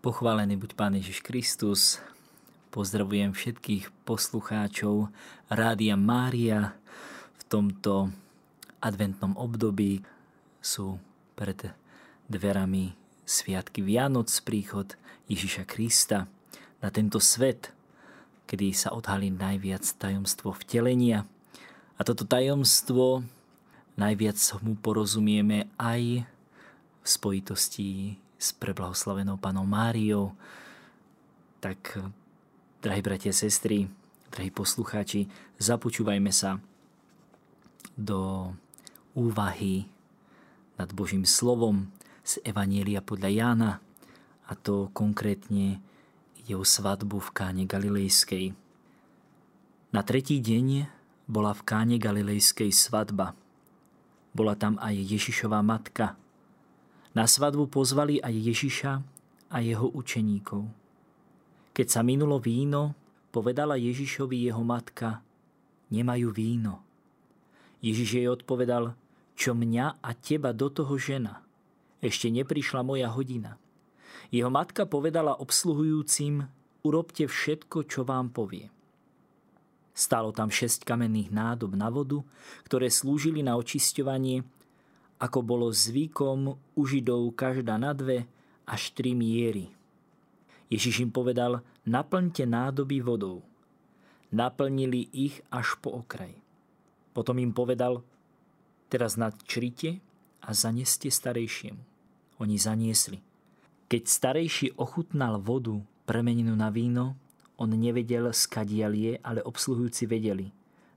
Pochválený buď Pán Ježiš Kristus. Pozdravujem všetkých poslucháčov Rádia Mária v tomto adventnom období. Sú pred dverami Sviatky Vianoc, príchod Ježiša Krista na tento svet, kedy sa odhalí najviac tajomstvo vtelenia. A toto tajomstvo najviac mu porozumieme aj v spojitosti s preblahoslavenou panou Máriou. Tak, drahí bratia sestry, drahí poslucháči, započúvajme sa do úvahy nad Božím slovom z Evanielia podľa Jána a to konkrétne ide o svadbu v káne Galilejskej. Na tretí deň bola v káne Galilejskej svadba. Bola tam aj Ježišová matka – na svadbu pozvali aj Ježiša a jeho učeníkov. Keď sa minulo víno, povedala Ježišovi jeho matka, nemajú víno. Ježiš jej odpovedal, čo mňa a teba do toho žena. Ešte neprišla moja hodina. Jeho matka povedala obsluhujúcim, urobte všetko, čo vám povie. Stálo tam šesť kamenných nádob na vodu, ktoré slúžili na očisťovanie ako bolo zvykom u Židov každá na dve až tri miery. Ježiš im povedal, naplňte nádoby vodou. Naplnili ich až po okraj. Potom im povedal, teraz nadčrite a zaneste starejšiemu. Oni zaniesli. Keď starejší ochutnal vodu premenenú na víno, on nevedel, skadiaľ je, ale obsluhujúci vedeli.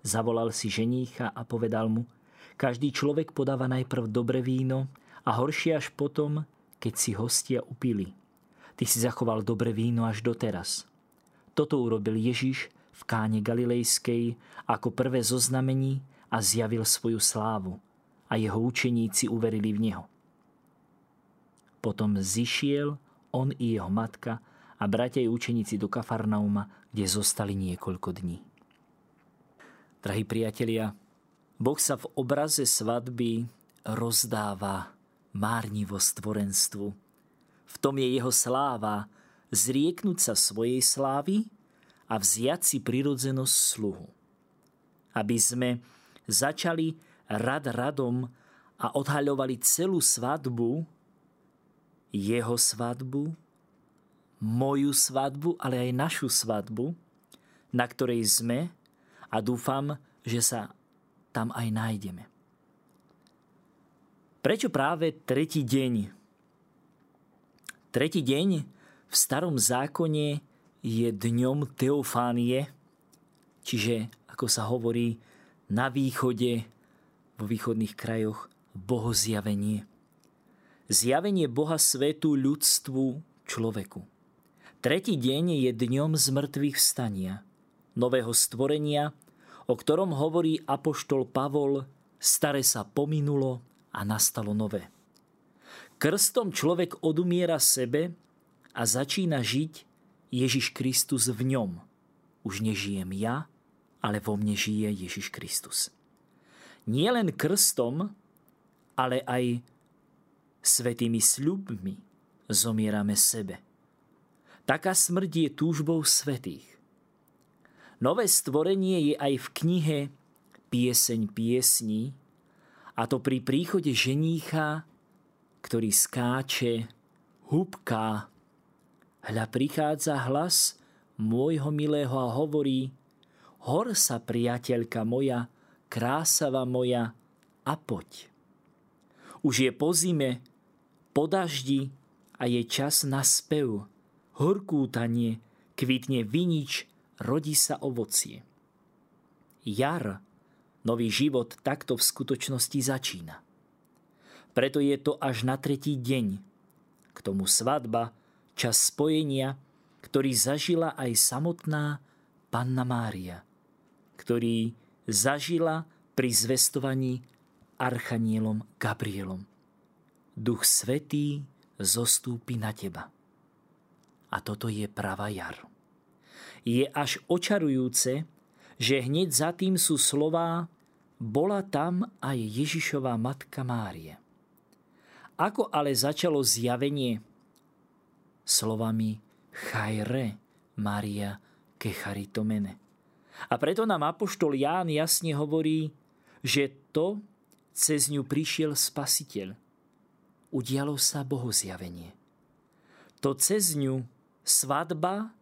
Zavolal si ženícha a povedal mu, každý človek podáva najprv dobré víno a horšie až potom, keď si hostia upili. Ty si zachoval dobré víno až doteraz. Toto urobil Ježiš v káne Galilejskej ako prvé zoznamení a zjavil svoju slávu a jeho učeníci uverili v Neho. Potom zišiel on i jeho matka a bratia i učeníci do Kafarnauma, kde zostali niekoľko dní. Drahí priatelia, Boh sa v obraze svadby rozdáva márnivo stvorenstvu. V tom je jeho sláva zrieknúť sa svojej slávy a vziať si prirodzenosť sluhu. Aby sme začali rad radom a odhaľovali celú svadbu, jeho svadbu, moju svadbu, ale aj našu svadbu, na ktorej sme a dúfam, že sa tam aj nájdeme. Prečo práve tretí deň? Tretí deň v starom zákone je dňom teofánie, čiže, ako sa hovorí, na východe, vo východných krajoch, bohozjavenie. Zjavenie Boha svetu ľudstvu, človeku. Tretí deň je dňom zmrtvých vstania, nového stvorenia o ktorom hovorí apoštol Pavol, stare sa pominulo a nastalo nové. Krstom človek odumiera sebe a začína žiť Ježiš Kristus v ňom. Už nežijem ja, ale vo mne žije Ježiš Kristus. Nie len krstom, ale aj svetými sľubmi zomierame sebe. Taká smrť je túžbou svetých. Nové stvorenie je aj v knihe Pieseň piesní, a to pri príchode ženícha, ktorý skáče, hubká. Hľa prichádza hlas môjho milého a hovorí, hor sa priateľka moja, krásava moja a poď. Už je po zime, po daždi a je čas na spev, horkútanie, kvitne vinič rodí sa ovocie. Jar, nový život takto v skutočnosti začína. Preto je to až na tretí deň. K tomu svadba, čas spojenia, ktorý zažila aj samotná Panna Mária, ktorý zažila pri zvestovaní Archanielom Gabrielom. Duch Svetý zostúpi na teba. A toto je pravá jar je až očarujúce, že hneď za tým sú slová bola tam aj Ježišová matka Mária. Ako ale začalo zjavenie slovami Chajre Maria Kecharitomene. A preto nám Apoštol Ján jasne hovorí, že to cez ňu prišiel Spasiteľ. Udialo sa bohozjavenie. To cez ňu svadba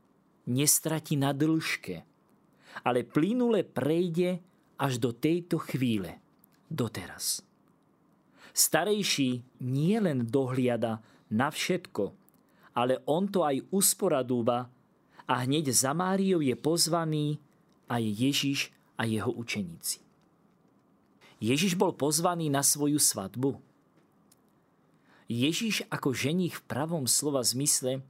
nestratí na dĺžke, ale plynule prejde až do tejto chvíle, doteraz. Starejší nie len dohliada na všetko, ale on to aj usporadúva a hneď za Máriou je pozvaný aj Ježiš a jeho učeníci. Ježiš bol pozvaný na svoju svadbu. Ježiš ako ženich v pravom slova zmysle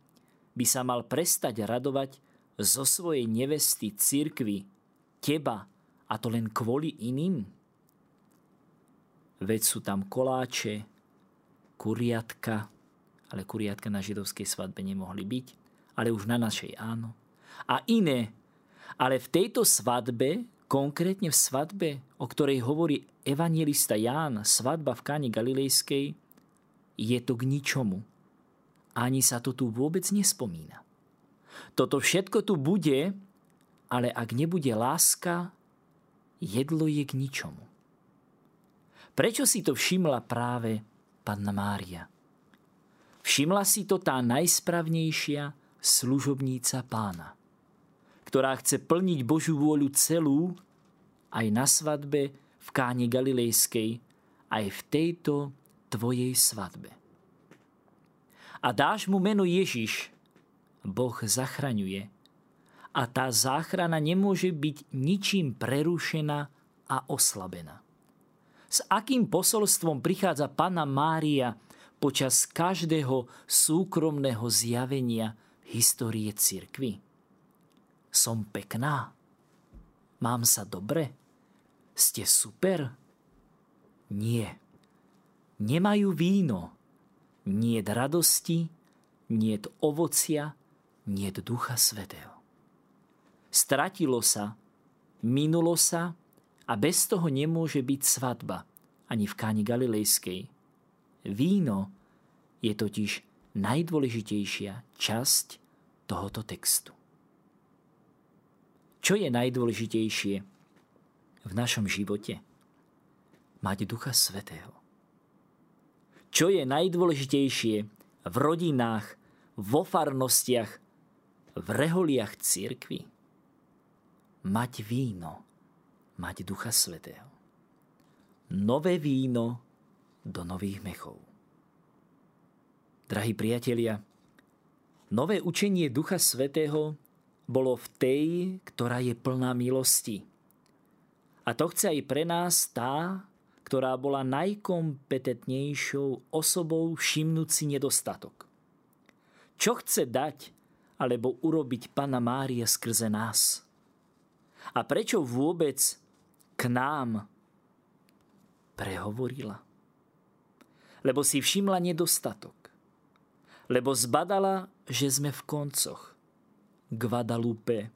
by sa mal prestať radovať zo svojej nevesty cirkvi, teba, a to len kvôli iným? Veď sú tam koláče, kuriatka, ale kuriatka na židovskej svadbe nemohli byť, ale už na našej áno. A iné ale v tejto svadbe, konkrétne v svadbe, o ktorej hovorí evangelista Ján, svadba v Káne Galilejskej, je to k ničomu. Ani sa to tu vôbec nespomína. Toto všetko tu bude, ale ak nebude láska, jedlo je k ničomu. Prečo si to všimla práve panna Mária? Všimla si to tá najspravnejšia služobníca pána – ktorá chce plniť Božiu vôľu celú, aj na svadbe v Káne Galilejskej, aj v tejto tvojej svadbe. A dáš mu meno Ježiš, Boh zachraňuje. A tá záchrana nemôže byť ničím prerušená a oslabená. S akým posolstvom prichádza Pana Mária počas každého súkromného zjavenia histórie cirkvy? Som pekná? Mám sa dobre? Ste super? Nie. Nemajú víno. Niet radosti, niet ovocia, niet ducha svetého. Stratilo sa, minulo sa a bez toho nemôže byť svadba ani v Káni Galilejskej. Víno je totiž najdôležitejšia časť tohoto textu. Čo je najdôležitejšie v našom živote? Mať Ducha Svetého. Čo je najdôležitejšie v rodinách, vo farnostiach, v reholiach církvy? Mať víno, mať Ducha Svetého. Nové víno do nových mechov. Drahí priatelia, nové učenie Ducha Svetého bolo v tej, ktorá je plná milosti. A to chce aj pre nás tá, ktorá bola najkompetentnejšou osobou všimnúť si nedostatok. Čo chce dať alebo urobiť Pana Mária skrze nás? A prečo vôbec k nám prehovorila? Lebo si všimla nedostatok. Lebo zbadala, že sme v koncoch Guadalupe,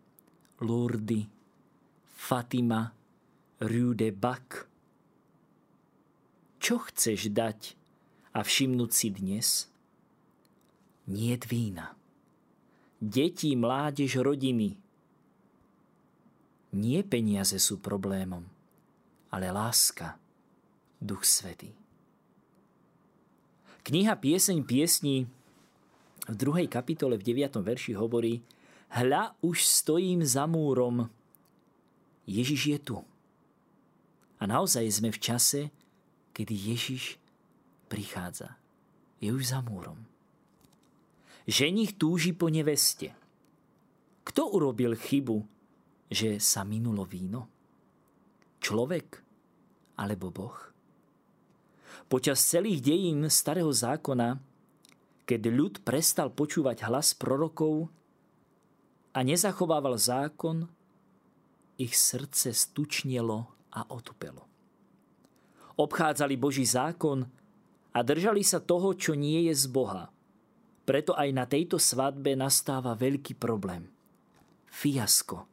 Lourdes, Fatima, Rue de Bac. Čo chceš dať a všimnúť si dnes? Nie vína. Deti, mládež, rodiny. Nie peniaze sú problémom, ale láska, Duch Svetý. Kniha Pieseň piesní v druhej kapitole v 9. verši hovorí, Hľa, už stojím za múrom. Ježiš je tu. A naozaj sme v čase, kedy Ježiš prichádza. Je už za múrom. Ženich túži po neveste. Kto urobil chybu, že sa minulo víno? Človek alebo Boh? Počas celých dejín starého zákona, keď ľud prestal počúvať hlas prorokov, a nezachovával zákon, ich srdce stučnelo a otupelo. Obchádzali Boží zákon a držali sa toho, čo nie je z Boha. Preto aj na tejto svadbe nastáva veľký problém. Fiasko.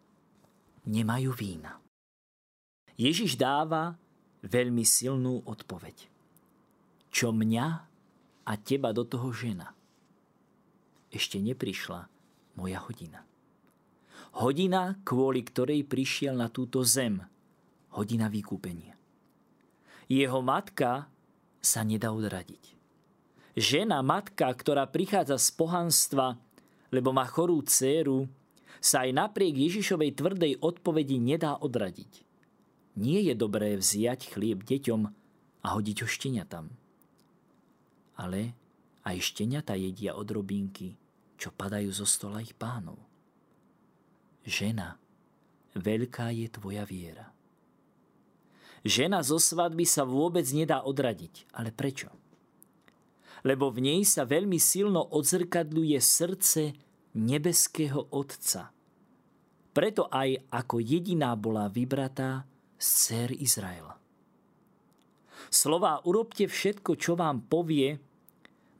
Nemajú vína. Ježiš dáva veľmi silnú odpoveď. Čo mňa a teba do toho žena? ešte neprišla moja hodina. Hodina, kvôli ktorej prišiel na túto zem. Hodina vykúpenia. Jeho matka sa nedá odradiť. Žena, matka, ktorá prichádza z pohanstva, lebo má chorú dceru, sa aj napriek Ježišovej tvrdej odpovedi nedá odradiť. Nie je dobré vziať chlieb deťom a hodiť ho šteniatam. Ale aj šteniata jedia odrobinky, čo padajú zo stola ich pánov. Žena, veľká je tvoja viera. Žena zo svadby sa vôbec nedá odradiť. Ale prečo? Lebo v nej sa veľmi silno odzrkadľuje srdce nebeského Otca. Preto aj ako jediná bola vybratá z dcer Izraela. Slová urobte všetko, čo vám povie,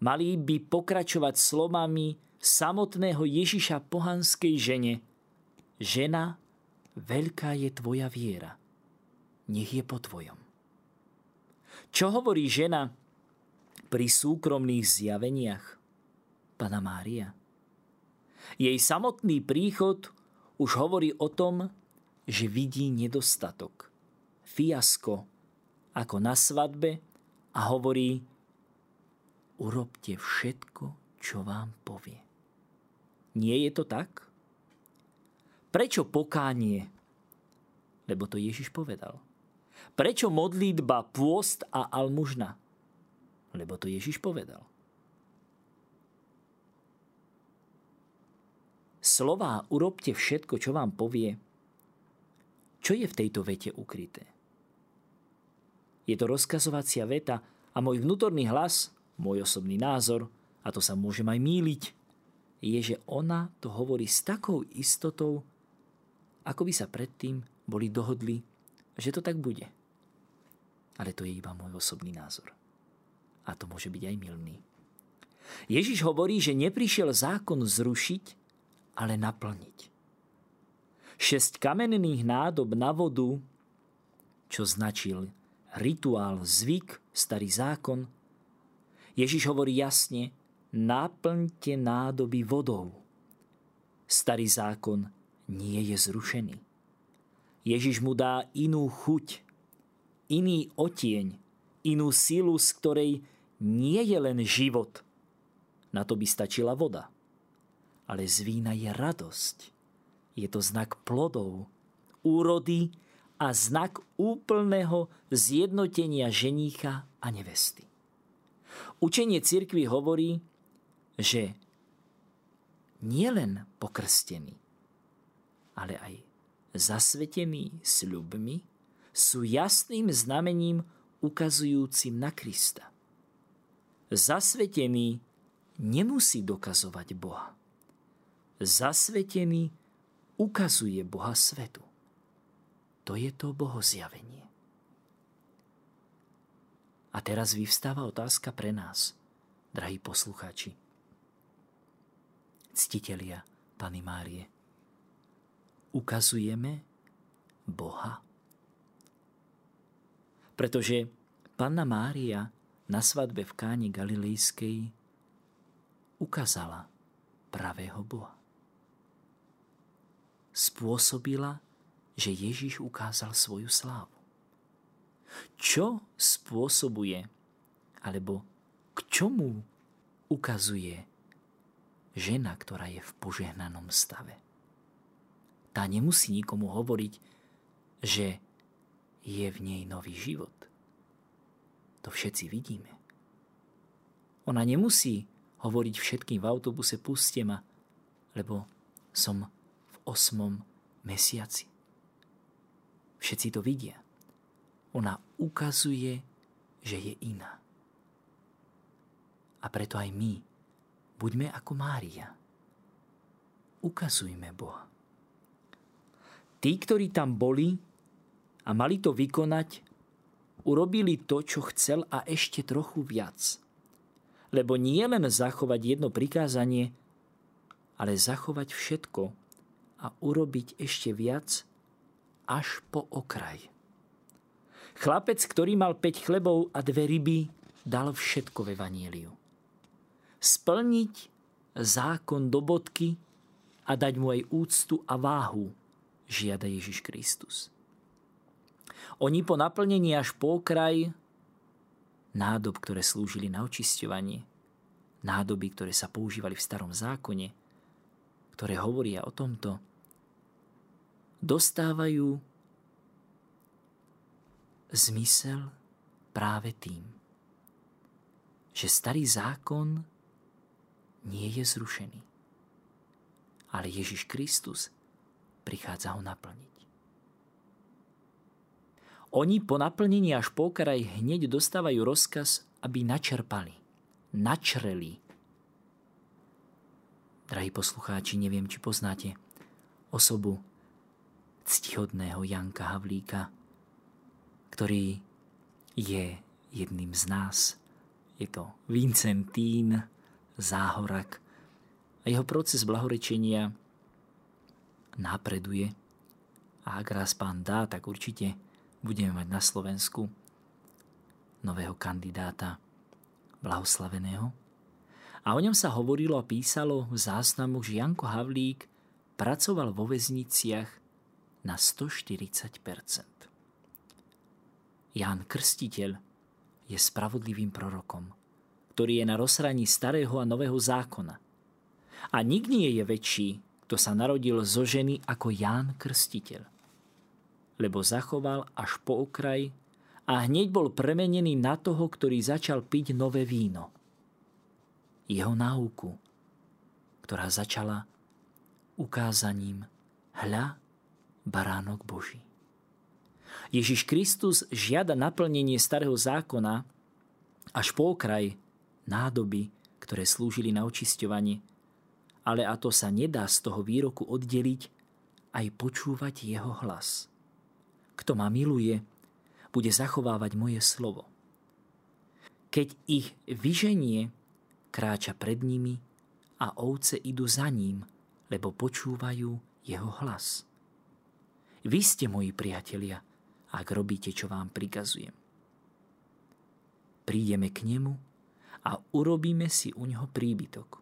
mali by pokračovať slovami samotného Ježiša pohanskej žene – Žena, veľká je tvoja viera. Nech je po tvojom. Čo hovorí žena pri súkromných zjaveniach? Pana Mária. Jej samotný príchod už hovorí o tom, že vidí nedostatok, fiasko, ako na svadbe a hovorí, urobte všetko, čo vám povie. Nie je to tak? Prečo pokánie? Lebo to Ježiš povedal. Prečo modlitba, pôst a almužna? Lebo to Ježiš povedal. Slová urobte všetko, čo vám povie. Čo je v tejto vete ukryté? Je to rozkazovacia veta a môj vnútorný hlas, môj osobný názor, a to sa môžem aj míliť, je, že ona to hovorí s takou istotou, ako by sa predtým boli dohodli, že to tak bude. Ale to je iba môj osobný názor. A to môže byť aj milný. Ježiš hovorí, že neprišiel zákon zrušiť, ale naplniť. Šesť kamenných nádob na vodu, čo značil rituál, zvyk, starý zákon, Ježiš hovorí jasne, naplňte nádoby vodou. Starý zákon nie je zrušený. Ježiš mu dá inú chuť, iný otieň, inú silu, z ktorej nie je len život. Na to by stačila voda. Ale z vína je radosť. Je to znak plodov, úrody a znak úplného zjednotenia ženícha a nevesty. Učenie cirkvi hovorí, že nielen pokrstený, ale aj zasvetení sľubmi, sú jasným znamením ukazujúcim na Krista. Zasvetený nemusí dokazovať Boha. Zasvetený ukazuje Boha svetu. To je to bohozjavenie. A teraz vyvstáva otázka pre nás, drahí poslucháči. Ctitelia Pany Márie ukazujeme Boha? Pretože Panna Mária na svadbe v Káni Galilejskej ukázala pravého Boha. Spôsobila, že Ježiš ukázal svoju slávu. Čo spôsobuje, alebo k čomu ukazuje žena, ktorá je v požehnanom stave? tá nemusí nikomu hovoriť, že je v nej nový život. To všetci vidíme. Ona nemusí hovoriť všetkým v autobuse puste ma, lebo som v osmom mesiaci. Všetci to vidia. Ona ukazuje, že je iná. A preto aj my buďme ako Mária. Ukazujme Boha. Tí, ktorí tam boli a mali to vykonať, urobili to, čo chcel a ešte trochu viac. Lebo nie len zachovať jedno prikázanie, ale zachovať všetko a urobiť ešte viac až po okraj. Chlapec, ktorý mal 5 chlebov a dve ryby, dal všetko ve vaníliu. Splniť zákon do bodky a dať mu aj úctu a váhu, žiada Ježiš Kristus. Oni po naplnení až po kraj nádob, ktoré slúžili na očisťovanie, nádoby, ktoré sa používali v starom zákone, ktoré hovoria o tomto, dostávajú zmysel práve tým, že starý zákon nie je zrušený. Ale Ježiš Kristus prichádza ho naplniť. Oni po naplnení až po kraj hneď dostávajú rozkaz, aby načerpali, načreli. Drahí poslucháči, neviem, či poznáte osobu ctihodného Janka Havlíka, ktorý je jedným z nás. Je to Vincentín Záhorak. A jeho proces blahorečenia napreduje. A ak raz pán dá, tak určite budeme mať na Slovensku nového kandidáta blahoslaveného. A o ňom sa hovorilo a písalo v záznamu, že Janko Havlík pracoval vo väzniciach na 140% Ján Krstiteľ je spravodlivým prorokom, ktorý je na rozhraní starého a nového zákona. A nik nie je väčší, kto sa narodil zo ženy ako Ján Krstiteľ lebo zachoval až po okraj a hneď bol premenený na toho, ktorý začal piť nové víno. Jeho náuku, ktorá začala ukázaním hľa baránok Boží. Ježiš Kristus žiada naplnenie starého zákona až po okraj nádoby, ktoré slúžili na očisťovanie, ale a to sa nedá z toho výroku oddeliť aj počúvať jeho hlas. Kto ma miluje, bude zachovávať moje slovo. Keď ich vyženie, kráča pred nimi a ovce idú za ním, lebo počúvajú jeho hlas. Vy ste moji priatelia, ak robíte, čo vám prikazujem. Prídeme k nemu a urobíme si u neho príbytok.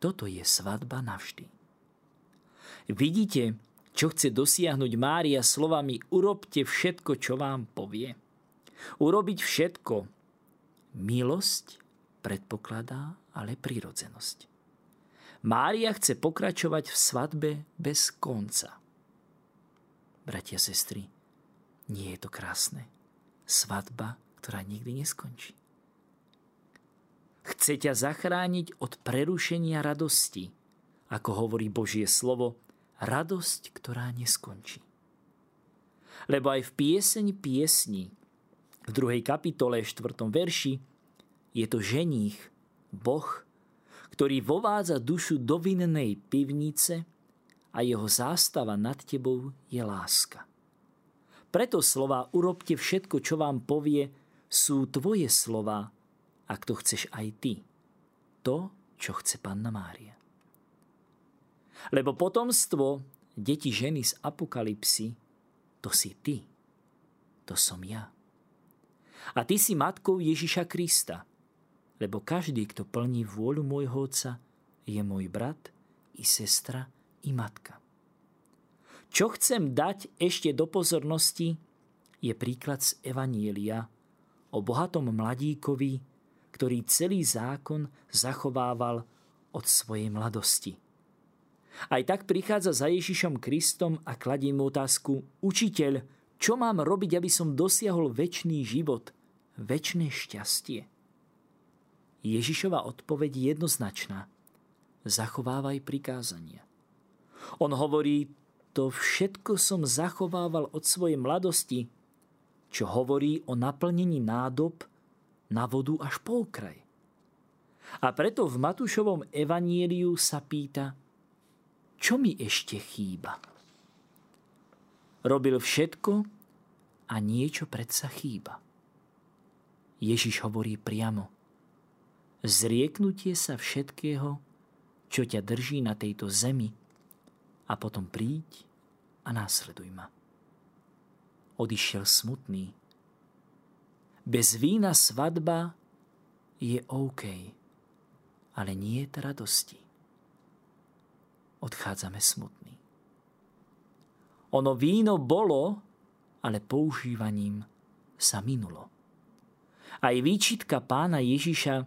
Toto je svadba navždy. Vidíte, čo chce dosiahnuť Mária slovami urobte všetko, čo vám povie? Urobiť všetko. Milosť predpokladá ale prírodzenosť. Mária chce pokračovať v svadbe bez konca. Bratia, sestry, nie je to krásne. Svadba, ktorá nikdy neskončí. Chce ťa zachrániť od prerušenia radosti, ako hovorí Božie slovo, radosť, ktorá neskončí. Lebo aj v pieseň piesni, v druhej kapitole, 4. verši, je to ženích, Boh, ktorý vovádza dušu do vinnej pivnice a jeho zástava nad tebou je láska. Preto slova urobte všetko, čo vám povie, sú tvoje slova, ak to chceš aj ty. To, čo chce Panna Mária. Lebo potomstvo, deti ženy z apokalipsy, to si ty. To som ja. A ty si matkou Ježiša Krista, lebo každý, kto plní vôľu môjho Otca, je môj brat, i sestra, i matka. Čo chcem dať ešte do pozornosti, je príklad z Evanielia o bohatom mladíkovi, ktorý celý zákon zachovával od svojej mladosti. Aj tak prichádza za Ježišom Kristom a kladie mu otázku, učiteľ, čo mám robiť, aby som dosiahol väčší život, väčšie šťastie? Ježišova odpoveď je jednoznačná. Zachovávaj prikázania. On hovorí, to všetko som zachovával od svojej mladosti, čo hovorí o naplnení nádob na vodu až po okraj. A preto v Matúšovom evanieliu sa pýta, čo mi ešte chýba? Robil všetko a niečo predsa chýba. Ježiš hovorí priamo. Zrieknutie sa všetkého, čo ťa drží na tejto zemi a potom príď a následuj ma. Odišiel smutný. Bez vína svadba je OK, ale nie je radosti. Odchádzame smutní. Ono víno bolo, ale používaním sa minulo. Aj výčitka pána Ježiša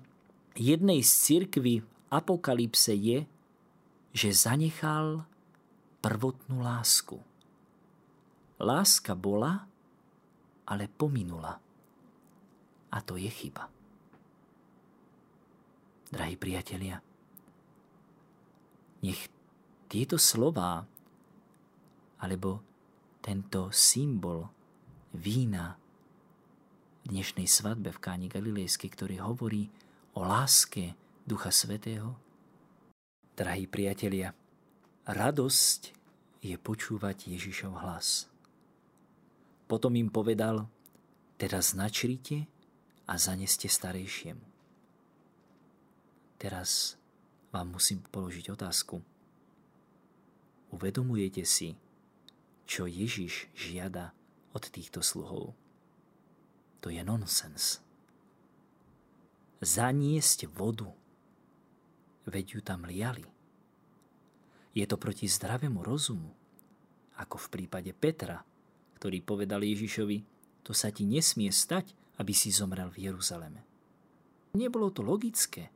jednej z cirkvy v apokalypse je, že zanechal prvotnú lásku. Láska bola, ale pominula. A to je chyba. Drahí priatelia, nech tieto slová alebo tento symbol vína v dnešnej svadbe v Káni Galilejskej, ktorý hovorí o láske Ducha Svetého. Drahí priatelia, radosť je počúvať Ježišov hlas. Potom im povedal, teraz načrite a zaneste starejšiemu. Teraz vám musím položiť otázku. Uvedomujete si, čo Ježiš žiada od týchto sluhov? To je nonsens. Zaniesť vodu. Veď ju tam liali. Je to proti zdravému rozumu, ako v prípade Petra, ktorý povedal Ježišovi, to sa ti nesmie stať, aby si zomrel v Jeruzaleme. Nebolo to logické.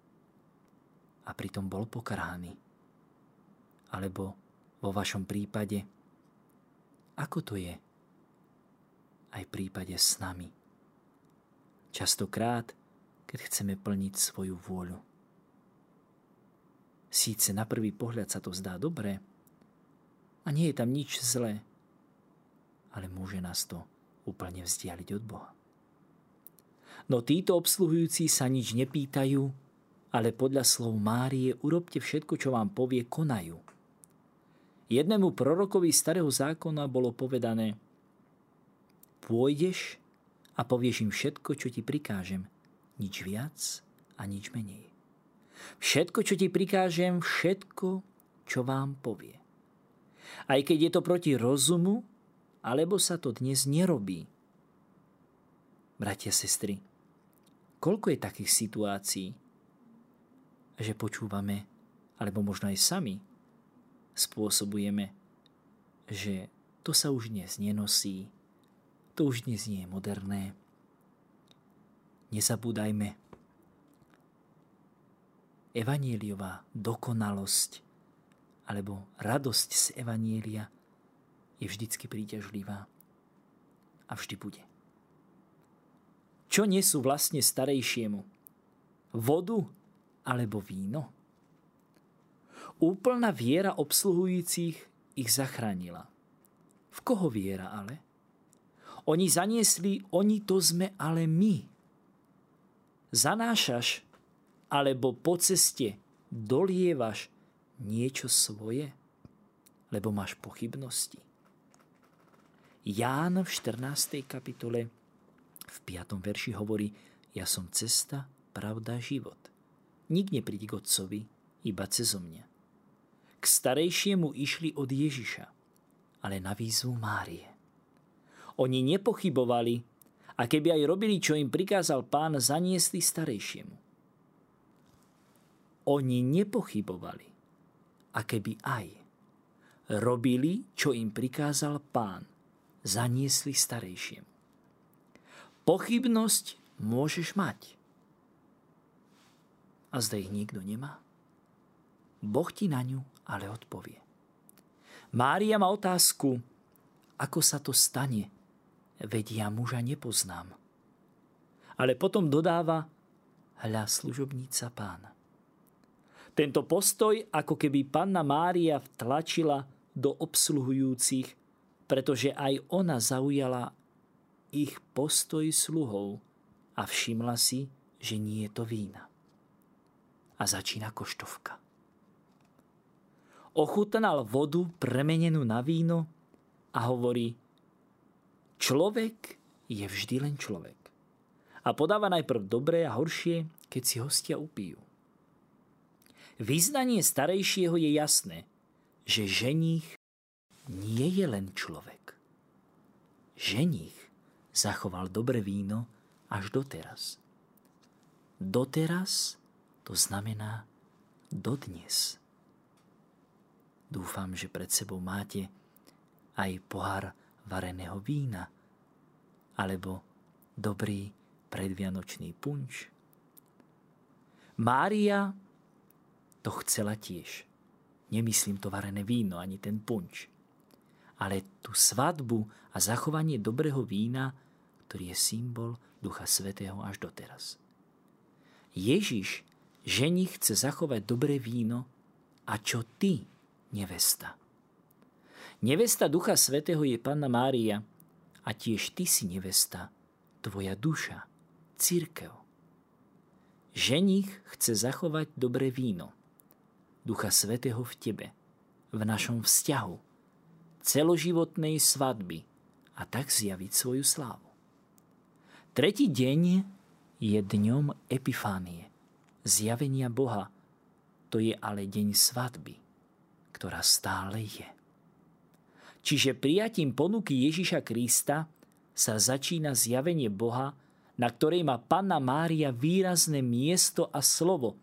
A pritom bol pokarhaný. Alebo vo vašom prípade, ako to je aj v prípade s nami. Častokrát, keď chceme plniť svoju vôľu. Síce na prvý pohľad sa to zdá dobré a nie je tam nič zlé, ale môže nás to úplne vzdialiť od Boha. No títo obsluhujúci sa nič nepýtajú, ale podľa slov Márie urobte všetko, čo vám povie, konajú. Jednému prorokovi starého zákona bolo povedané Pôjdeš a povieš im všetko, čo ti prikážem, nič viac a nič menej. Všetko, čo ti prikážem, všetko, čo vám povie. Aj keď je to proti rozumu, alebo sa to dnes nerobí. Bratia, sestry, koľko je takých situácií, že počúvame, alebo možno aj sami spôsobujeme, že to sa už dnes nenosí, to už dnes nie je moderné. Nezabúdajme, evaníliová dokonalosť alebo radosť z evanielia je vždycky príťažlivá a vždy bude. Čo nesú vlastne starejšiemu? Vodu alebo víno? Úplná viera obsluhujúcich ich zachránila. V koho viera ale? Oni zaniesli, oni to sme ale my. Zanášaš alebo po ceste dolievaš niečo svoje, lebo máš pochybnosti. Ján v 14. kapitole v 5. verši hovorí Ja som cesta, pravda, život. Nik nepríde k Otcovi, iba cezo mňa. K starejšiemu išli od Ježiša, ale na výzvu Márie. Oni nepochybovali a keby aj robili, čo im prikázal pán, zaniesli starejšiemu. Oni nepochybovali a keby aj robili, čo im prikázal pán, zaniesli starejšiem. Pochybnosť môžeš mať. A zda ich nikto nemá. Boh ti na ňu ale odpovie. Mária má otázku, ako sa to stane, veď ja muža nepoznám. Ale potom dodáva, hľa služobníca pána. Tento postoj, ako keby panna Mária vtlačila do obsluhujúcich pretože aj ona zaujala ich postoj sluhov a všimla si, že nie je to vína. A začína koštovka. Ochutnal vodu premenenú na víno a hovorí, človek je vždy len človek. A podáva najprv dobré a horšie, keď si hostia upijú. Význanie starejšieho je jasné, že ženích nie je len človek. Ženich zachoval dobre víno až doteraz. Doteraz to znamená dodnes. Dúfam, že pred sebou máte aj pohár vareného vína alebo dobrý predvianočný punč. Mária to chcela tiež. Nemyslím to varené víno ani ten punč. Ale tú svadbu a zachovanie dobrého vína, ktorý je symbol Ducha Svetého až doteraz. Ježiš, žení chce zachovať dobré víno a čo ty, nevesta? Nevesta Ducha Svetého je Panna Mária a tiež ty si nevesta, tvoja duša, církev. Ženich chce zachovať dobré víno, Ducha Svetého v tebe, v našom vzťahu, celoživotnej svadby a tak zjaviť svoju slávu. Tretí deň je dňom Epifánie, zjavenia Boha. To je ale deň svadby, ktorá stále je. Čiže prijatím ponuky Ježiša Krista sa začína zjavenie Boha, na ktorej má Panna Mária výrazné miesto a slovo.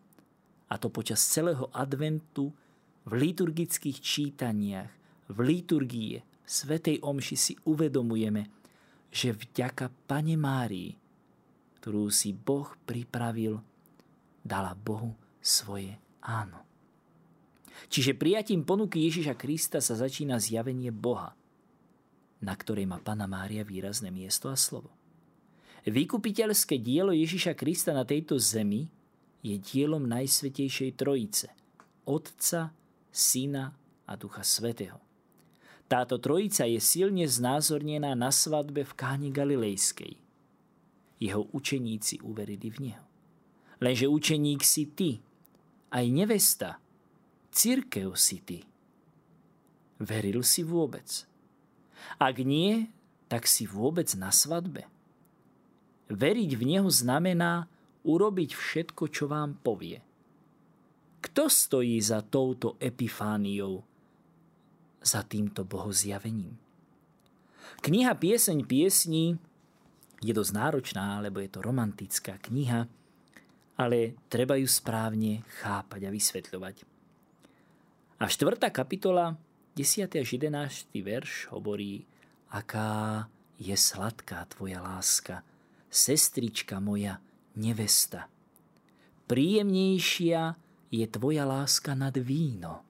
A to počas celého adventu, v liturgických čítaniach, v liturgii, v Svetej Omši si uvedomujeme, že vďaka Pane Márii, ktorú si Boh pripravil, dala Bohu svoje áno. Čiže prijatím ponuky Ježiša Krista sa začína zjavenie Boha, na ktorej má Pana Mária výrazné miesto a slovo. Vykupiteľské dielo Ježiša Krista na tejto zemi je dielom Najsvetejšej Trojice, Otca, Syna a Ducha Svetého. Táto trojica je silne znázornená na svadbe v Káni Galilejskej. Jeho učeníci uverili v Neho. Lenže učeník si ty, aj nevesta, Církev si ty. Veril si vôbec? Ak nie, tak si vôbec na svadbe. Veriť v Neho znamená urobiť všetko, čo vám povie. Kto stojí za touto epifániou, za týmto bohozjavením? Kniha Pieseň piesní je dosť náročná, lebo je to romantická kniha, ale treba ju správne chápať a vysvetľovať. A štvrtá kapitola, 10. až 11. verš hovorí, aká je sladká tvoja láska, sestrička moja, nevesta. Príjemnejšia je tvoja láska nad víno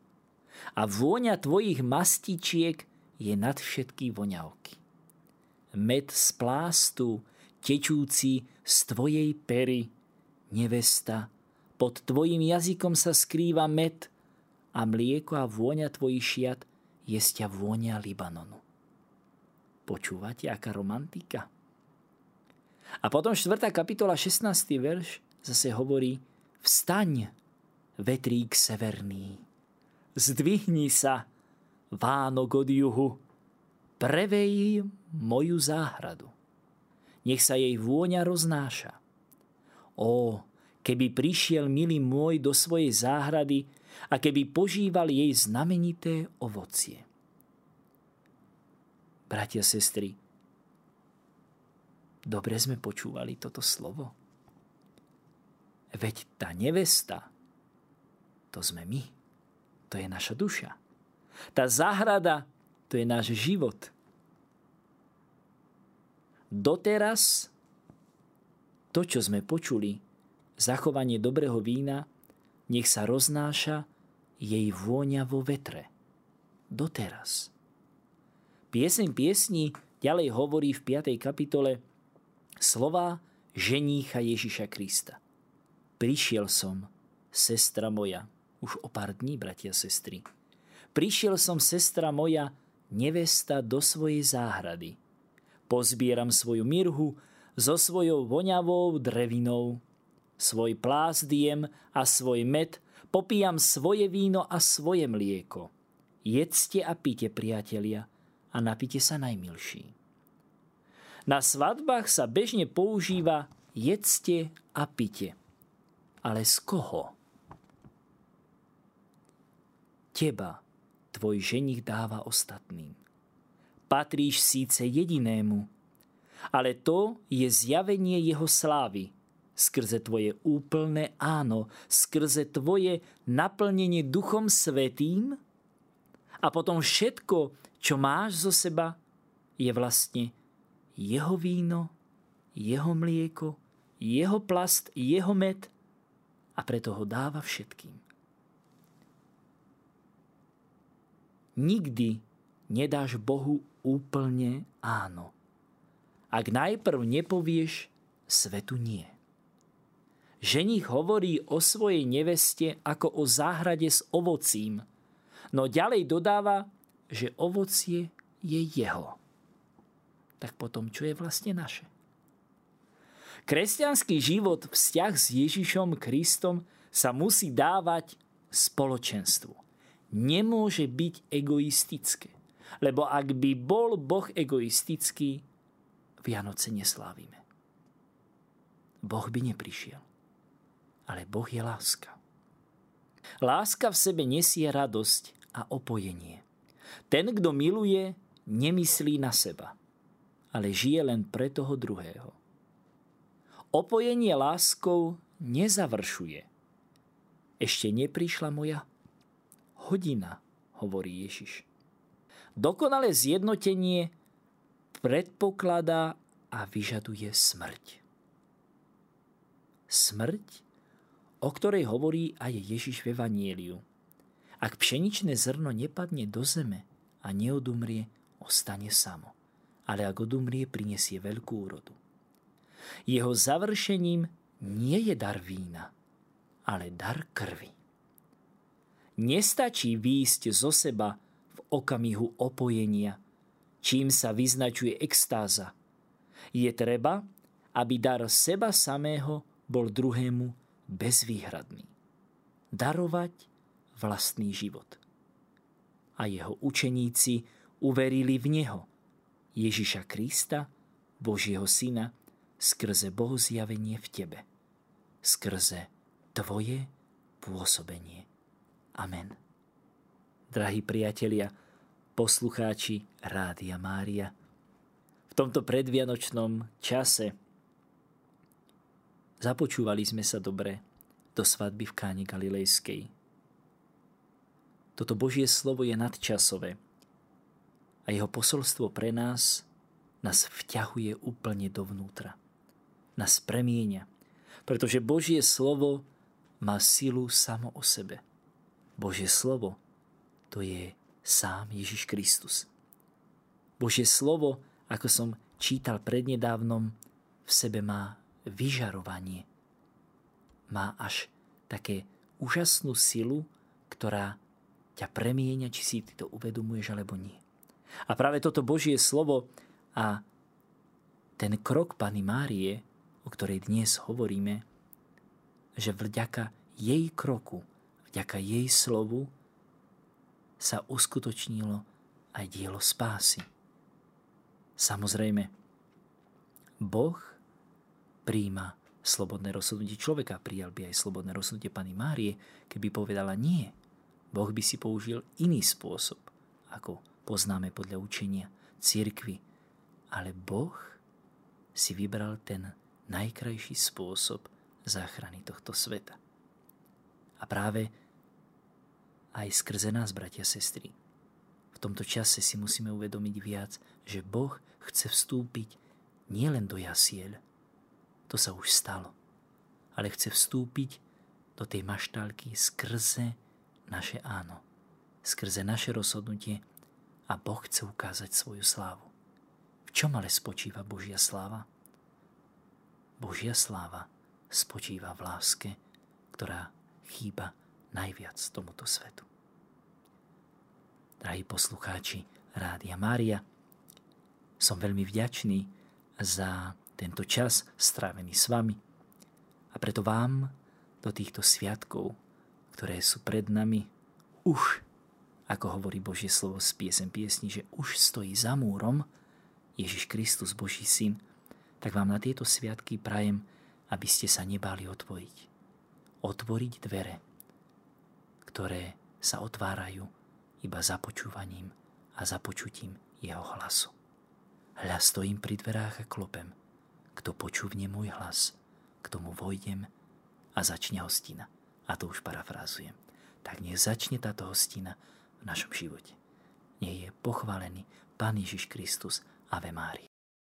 a vôňa tvojich mastičiek je nad všetky voňavky. Med z plástu, tečúci z tvojej pery, nevesta, pod tvojim jazykom sa skrýva med – a mlieko a vôňa tvojich šiat jesťa vôňa Libanonu. Počúvate, aká romantika? A potom 4. kapitola 16. verš zase hovorí Vstaň, vetrík severný, zdvihni sa, Vánok od juhu, prevej moju záhradu. Nech sa jej vôňa roznáša. Ó, keby prišiel milý môj do svojej záhrady, a keby požíval jej znamenité ovocie. Bratia, sestry, dobre sme počúvali toto slovo. Veď tá nevesta, to sme my. To je naša duša. Tá záhrada, to je náš život. Doteraz to, čo sme počuli, zachovanie dobrého vína, nech sa roznáša jej vôňa vo vetre. Doteraz. Pieseň piesni ďalej hovorí v 5. kapitole slova ženícha Ježiša Krista. Prišiel som, sestra moja, už o pár dní, bratia sestry. Prišiel som, sestra moja, nevesta do svojej záhrady. Pozbieram svoju mirhu so svojou voňavou drevinou, svoj plásdiem a svoj med, popíjam svoje víno a svoje mlieko. Jedzte a pite, priatelia, a napite sa najmilší. Na svadbách sa bežne používa jedzte a pite. Ale z koho? Teba tvoj ženich dáva ostatným. Patríš síce jedinému, ale to je zjavenie jeho slávy, skrze tvoje úplné áno, skrze tvoje naplnenie Duchom Svetým a potom všetko, čo máš zo seba, je vlastne jeho víno, jeho mlieko, jeho plast, jeho med a preto ho dáva všetkým. Nikdy nedáš Bohu úplne áno. Ak najprv nepovieš svetu nie. Ženich hovorí o svojej neveste ako o záhrade s ovocím, no ďalej dodáva, že ovocie je jeho. Tak potom, čo je vlastne naše? Kresťanský život, vzťah s Ježišom Kristom sa musí dávať spoločenstvu. Nemôže byť egoistické. Lebo ak by bol Boh egoistický, Vianoce neslávime. Boh by neprišiel ale Boh je láska. Láska v sebe nesie radosť a opojenie. Ten, kto miluje, nemyslí na seba, ale žije len pre toho druhého. Opojenie láskou nezavršuje. Ešte neprišla moja hodina, hovorí Ježiš. Dokonalé zjednotenie predpokladá a vyžaduje smrť. Smrť o ktorej hovorí aj Ježiš v Evanieliu. Ak pšeničné zrno nepadne do zeme a neodumrie, ostane samo. Ale ak odumrie, prinesie veľkú úrodu. Jeho završením nie je dar vína, ale dar krvi. Nestačí výjsť zo seba v okamihu opojenia, čím sa vyznačuje extáza. Je treba, aby dar seba samého bol druhému bezvýhradný. Darovať vlastný život. A jeho učeníci uverili v Neho, Ježiša Krista, Božieho Syna, skrze Bohu zjavenie v Tebe, skrze Tvoje pôsobenie. Amen. Drahí priatelia, poslucháči Rádia Mária, v tomto predvianočnom čase Započúvali sme sa dobre do svadby v Káne Galilejskej. Toto Božie slovo je nadčasové a jeho posolstvo pre nás nás vťahuje úplne dovnútra. Nás premieňa, pretože Božie slovo má silu samo o sebe. Božie slovo to je sám Ježiš Kristus. Božie slovo, ako som čítal prednedávnom, v sebe má vyžarovanie. Má až také úžasnú silu, ktorá ťa premieňa, či si ty to uvedomuješ alebo nie. A práve toto Božie slovo a ten krok Pany Márie, o ktorej dnes hovoríme, že vďaka jej kroku, vďaka jej slovu sa uskutočnilo aj dielo spásy. Samozrejme, Boh príjma slobodné rozhodnutie človeka. Prijal by aj slobodné rozhodnutie Pany Márie, keby povedala nie. Boh by si použil iný spôsob, ako poznáme podľa učenia cirkvy. Ale Boh si vybral ten najkrajší spôsob záchrany tohto sveta. A práve aj skrze nás, bratia a sestry, v tomto čase si musíme uvedomiť viac, že Boh chce vstúpiť nielen do jasiel, to sa už stalo. Ale chce vstúpiť do tej maštálky skrze naše áno, skrze naše rozhodnutie a Boh chce ukázať svoju slávu. V čom ale spočíva Božia sláva? Božia sláva spočíva v láske, ktorá chýba najviac tomuto svetu. Drahí poslucháči Rádia Mária, som veľmi vďačný za tento čas strávený s vami. A preto vám do týchto sviatkov, ktoré sú pred nami, už, ako hovorí Božie slovo z piesem piesni, že už stojí za múrom Ježiš Kristus, Boží syn, tak vám na tieto sviatky prajem, aby ste sa nebáli otvoriť. Otvoriť dvere, ktoré sa otvárajú iba započúvaním a započutím jeho hlasu. Hľa stojím pri dverách a klopem – kto počúvne môj hlas, k tomu vojdem a začne hostina. A to už parafrázujem. Tak nech začne táto hostina v našom živote. Nech je pochválený Pán Ježiš Kristus. Ave Mária.